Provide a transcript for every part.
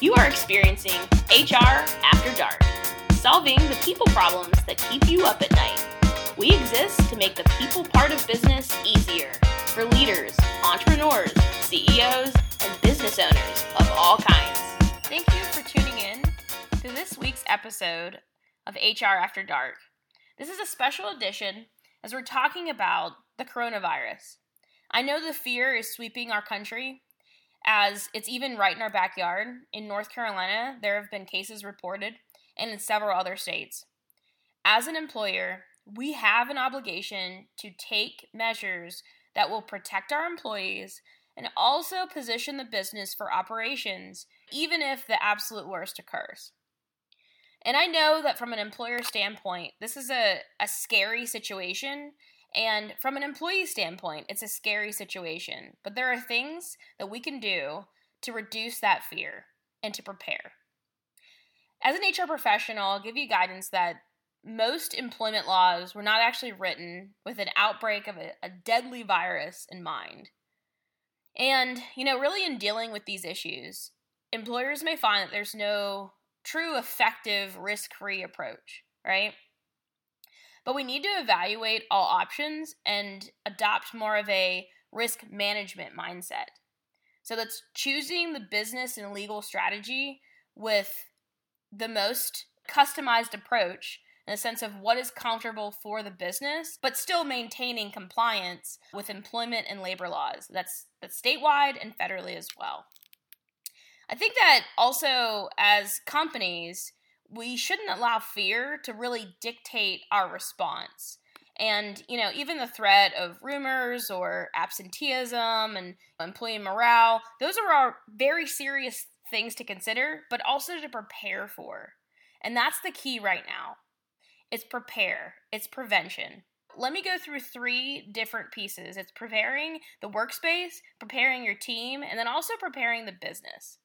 You are experiencing HR After Dark, solving the people problems that keep you up at night. We exist to make the people part of business easier for leaders, entrepreneurs, CEOs, and business owners of all kinds. Thank you for tuning in to this week's episode of HR After Dark. This is a special edition as we're talking about the coronavirus. I know the fear is sweeping our country as it's even right in our backyard. In North Carolina, there have been cases reported, and in several other states. As an employer, we have an obligation to take measures that will protect our employees and also position the business for operations, even if the absolute worst occurs. And I know that from an employer standpoint, this is a, a scary situation and from an employee standpoint, it's a scary situation, but there are things that we can do to reduce that fear and to prepare. As an HR professional, I'll give you guidance that most employment laws were not actually written with an outbreak of a, a deadly virus in mind. And, you know, really in dealing with these issues, employers may find that there's no true effective risk free approach, right? But we need to evaluate all options and adopt more of a risk management mindset. So that's choosing the business and legal strategy with the most customized approach in the sense of what is comfortable for the business, but still maintaining compliance with employment and labor laws. That's that's statewide and federally as well. I think that also as companies, we shouldn't allow fear to really dictate our response. And, you know, even the threat of rumors or absenteeism and employee morale, those are very serious things to consider, but also to prepare for. And that's the key right now. It's prepare, it's prevention. Let me go through three different pieces it's preparing the workspace, preparing your team, and then also preparing the business.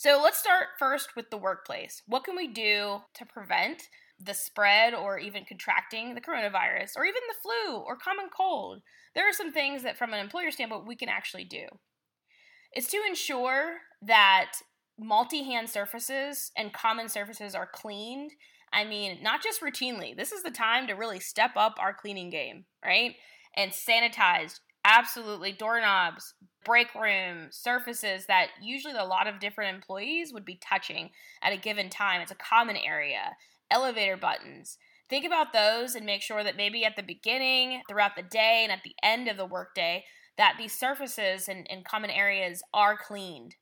So let's start first with the workplace. What can we do to prevent the spread or even contracting the coronavirus or even the flu or common cold? There are some things that, from an employer standpoint, we can actually do. It's to ensure that multi hand surfaces and common surfaces are cleaned. I mean, not just routinely. This is the time to really step up our cleaning game, right? And sanitized absolutely doorknobs, break room, surfaces that usually a lot of different employees would be touching at a given time. It's a common area, elevator buttons. Think about those and make sure that maybe at the beginning, throughout the day, and at the end of the workday, that these surfaces and, and common areas are cleaned.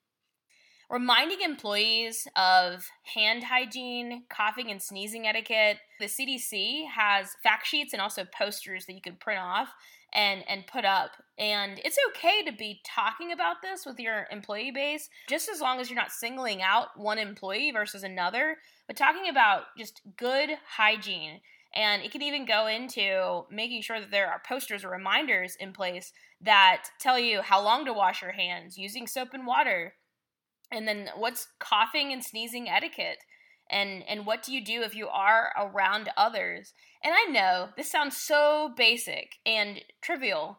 Reminding employees of hand hygiene, coughing and sneezing etiquette. The CDC has fact sheets and also posters that you can print off and and put up. And it's okay to be talking about this with your employee base just as long as you're not singling out one employee versus another but talking about just good hygiene. And it can even go into making sure that there are posters or reminders in place that tell you how long to wash your hands using soap and water. And then what's coughing and sneezing etiquette and and what do you do if you are around others and i know this sounds so basic and trivial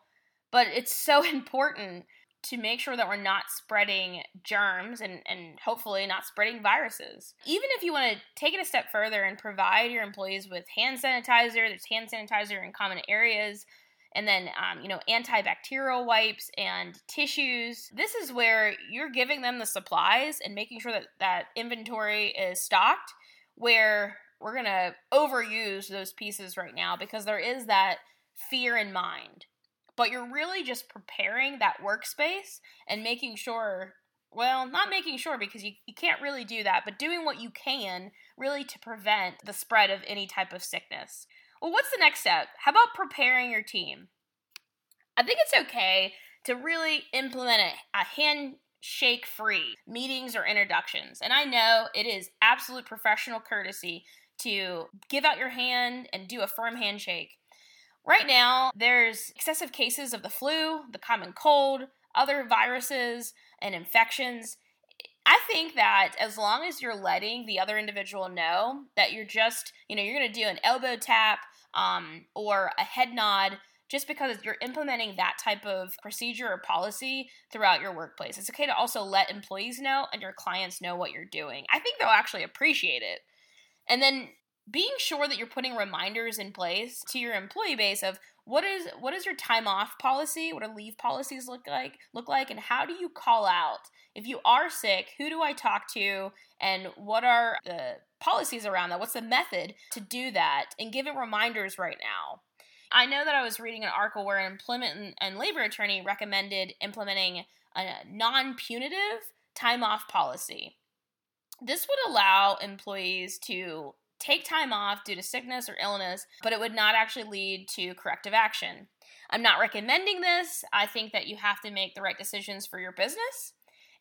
but it's so important to make sure that we're not spreading germs and, and hopefully not spreading viruses. Even if you want to take it a step further and provide your employees with hand sanitizer, there's hand sanitizer in common areas, and then um, you know antibacterial wipes and tissues. This is where you're giving them the supplies and making sure that that inventory is stocked where we're going to overuse those pieces right now because there is that fear in mind. But you're really just preparing that workspace and making sure well not making sure because you, you can't really do that but doing what you can really to prevent the spread of any type of sickness well, what's the next step? How about preparing your team? I think it's okay to really implement a, a handshake free meetings or introductions. And I know it is absolute professional courtesy to give out your hand and do a firm handshake. Right now, there's excessive cases of the flu, the common cold, other viruses, and infections. I think that as long as you're letting the other individual know that you're just, you know, you're going to do an elbow tap um, or a head nod just because you're implementing that type of procedure or policy throughout your workplace. It's okay to also let employees know and your clients know what you're doing. I think they'll actually appreciate it. And then being sure that you're putting reminders in place to your employee base of what is what is your time off policy? What do leave policies look like look like? And how do you call out if you are sick who do i talk to? And what are the policies around that? What's the method to do that? And give it reminders right now. I know that i was reading an article where an employment and labor attorney recommended implementing a non-punitive time off policy. This would allow employees to take time off due to sickness or illness, but it would not actually lead to corrective action. I'm not recommending this. I think that you have to make the right decisions for your business.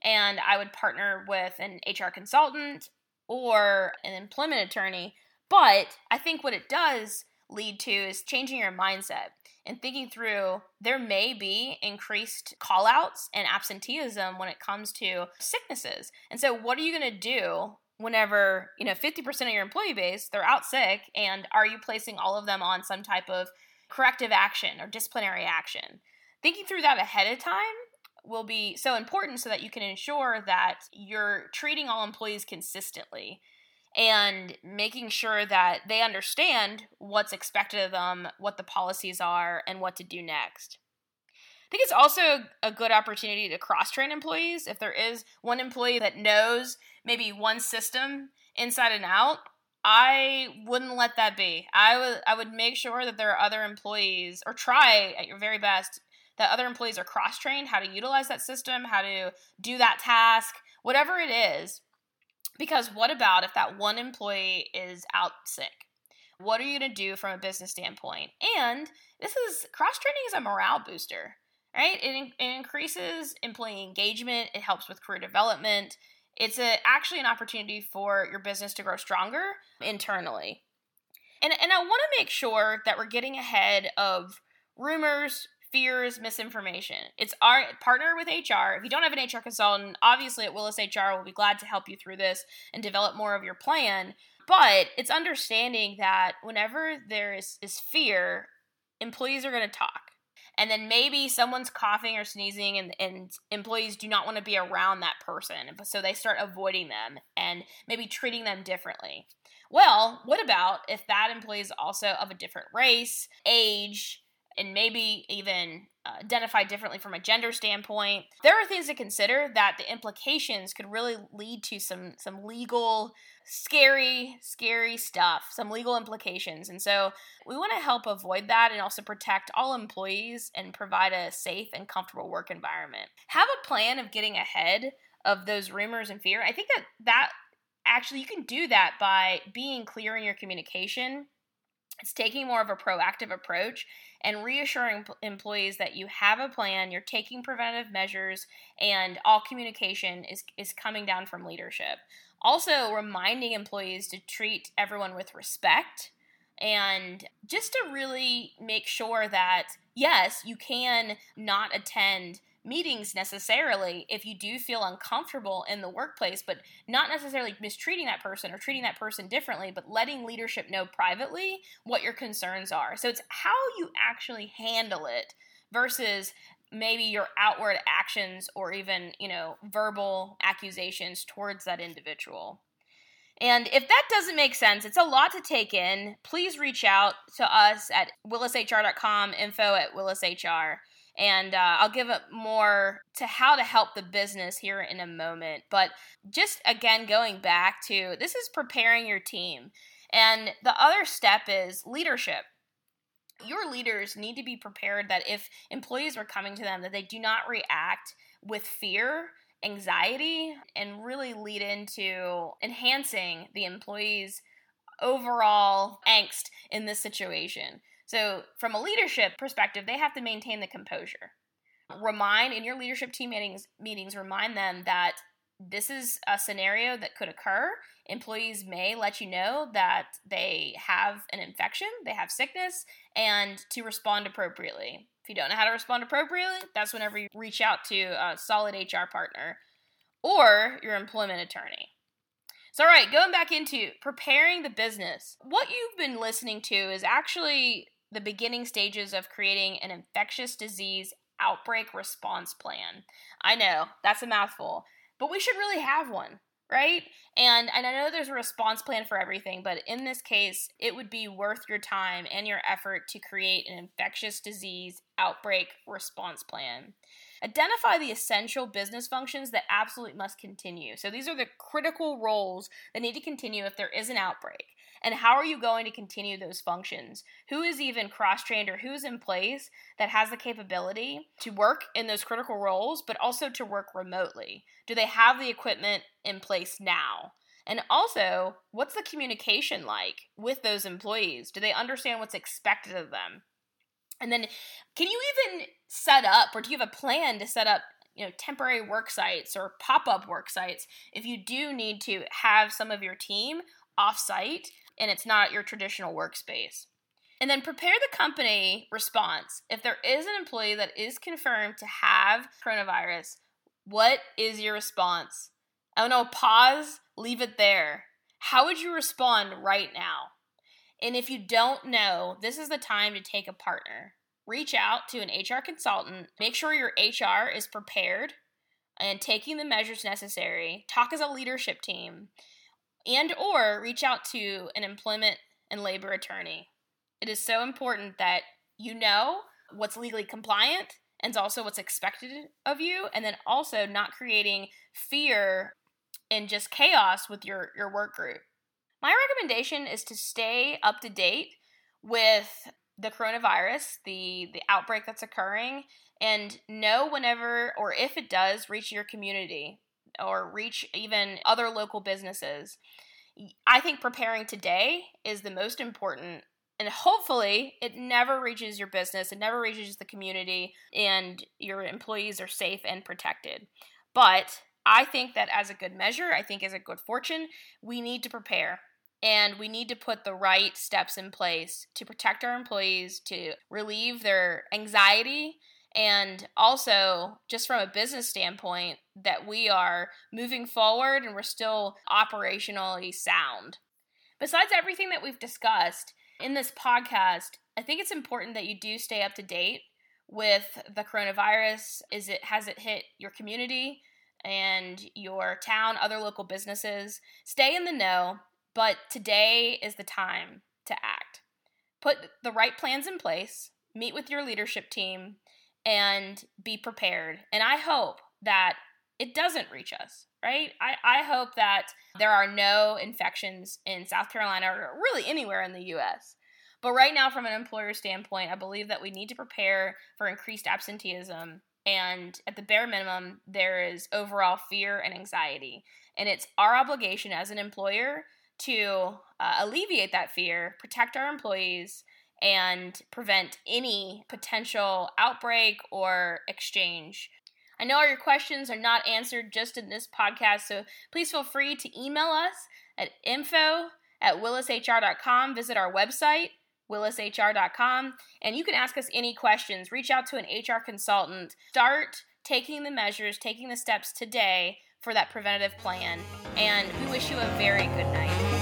And I would partner with an HR consultant or an employment attorney. But I think what it does lead to is changing your mindset and thinking through there may be increased callouts and absenteeism when it comes to sicknesses. And so, what are you going to do whenever you know 50% of your employee base they're out sick and are you placing all of them on some type of corrective action or disciplinary action thinking through that ahead of time will be so important so that you can ensure that you're treating all employees consistently and making sure that they understand what's expected of them, what the policies are, and what to do next. I think it's also a good opportunity to cross train employees. If there is one employee that knows maybe one system inside and out, I wouldn't let that be. I would I would make sure that there are other employees or try at your very best that other employees are cross trained how to utilize that system, how to do that task, whatever it is. Because what about if that one employee is out sick? What are you going to do from a business standpoint? And this is cross training is a morale booster, right? It, it increases employee engagement, it helps with career development, it's a, actually an opportunity for your business to grow stronger internally. And, and I want to make sure that we're getting ahead of rumors, fears, misinformation. It's our partner with HR. If you don't have an HR consultant, obviously at Willis HR, we'll be glad to help you through this and develop more of your plan. But it's understanding that whenever there is, is fear, employees are going to talk and then maybe someone's coughing or sneezing and, and employees do not want to be around that person so they start avoiding them and maybe treating them differently. Well what about if that employee is also of a different race age and maybe even uh, identified differently from a gender standpoint there are things to consider that the implications could really lead to some some legal scary, scary stuff, some legal implications. And so we want to help avoid that and also protect all employees and provide a safe and comfortable work environment. Have a plan of getting ahead of those rumors and fear. I think that that actually you can do that by being clear in your communication. It's taking more of a proactive approach and reassuring employees that you have a plan, you're taking preventative measures, and all communication is, is coming down from leadership. Also, reminding employees to treat everyone with respect and just to really make sure that, yes, you can not attend meetings necessarily if you do feel uncomfortable in the workplace, but not necessarily mistreating that person or treating that person differently, but letting leadership know privately what your concerns are. So it's how you actually handle it versus maybe your outward actions or even, you know, verbal accusations towards that individual. And if that doesn't make sense, it's a lot to take in. Please reach out to us at willishr.com, info at willishr. And uh, I'll give it more to how to help the business here in a moment. But just again, going back to this is preparing your team. And the other step is leadership your leaders need to be prepared that if employees are coming to them that they do not react with fear anxiety and really lead into enhancing the employees overall angst in this situation so from a leadership perspective they have to maintain the composure remind in your leadership team meetings meetings remind them that this is a scenario that could occur. Employees may let you know that they have an infection, they have sickness, and to respond appropriately. If you don't know how to respond appropriately, that's whenever you reach out to a solid HR partner or your employment attorney. So, all right, going back into preparing the business. What you've been listening to is actually the beginning stages of creating an infectious disease outbreak response plan. I know that's a mouthful, but we should really have one right? And and I know there's a response plan for everything, but in this case, it would be worth your time and your effort to create an infectious disease outbreak response plan. Identify the essential business functions that absolutely must continue. So these are the critical roles that need to continue if there is an outbreak. And how are you going to continue those functions? Who is even cross trained or who's in place that has the capability to work in those critical roles, but also to work remotely? Do they have the equipment in place now? And also, what's the communication like with those employees? Do they understand what's expected of them? And then, can you even set up, or do you have a plan to set up you know temporary work sites or pop-up work sites if you do need to have some of your team off-site and it's not your traditional workspace. And then prepare the company response. If there is an employee that is confirmed to have coronavirus, what is your response? Oh no, pause, leave it there. How would you respond right now? And if you don't know, this is the time to take a partner. Reach out to an HR consultant, make sure your HR is prepared and taking the measures necessary. Talk as a leadership team and or reach out to an employment and labor attorney. It is so important that you know what's legally compliant and also what's expected of you and then also not creating fear and just chaos with your your work group. My recommendation is to stay up to date with the coronavirus, the the outbreak that's occurring and know whenever or if it does reach your community or reach even other local businesses. I think preparing today is the most important. And hopefully, it never reaches your business, it never reaches the community, and your employees are safe and protected. But I think that as a good measure, I think as a good fortune, we need to prepare and we need to put the right steps in place to protect our employees, to relieve their anxiety and also just from a business standpoint that we are moving forward and we're still operationally sound. Besides everything that we've discussed in this podcast, I think it's important that you do stay up to date with the coronavirus. Is it has it hit your community and your town, other local businesses? Stay in the know, but today is the time to act. Put the right plans in place, meet with your leadership team, and be prepared. And I hope that it doesn't reach us, right? I, I hope that there are no infections in South Carolina or really anywhere in the US. But right now, from an employer standpoint, I believe that we need to prepare for increased absenteeism. And at the bare minimum, there is overall fear and anxiety. And it's our obligation as an employer to uh, alleviate that fear, protect our employees, and prevent any potential outbreak or exchange. I know all your questions are not answered just in this podcast, so please feel free to email us at info at willishr.com. Visit our website, willishr.com, and you can ask us any questions. Reach out to an HR consultant. Start taking the measures, taking the steps today for that preventative plan, and we wish you a very good night.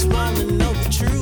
just wanna know the truth.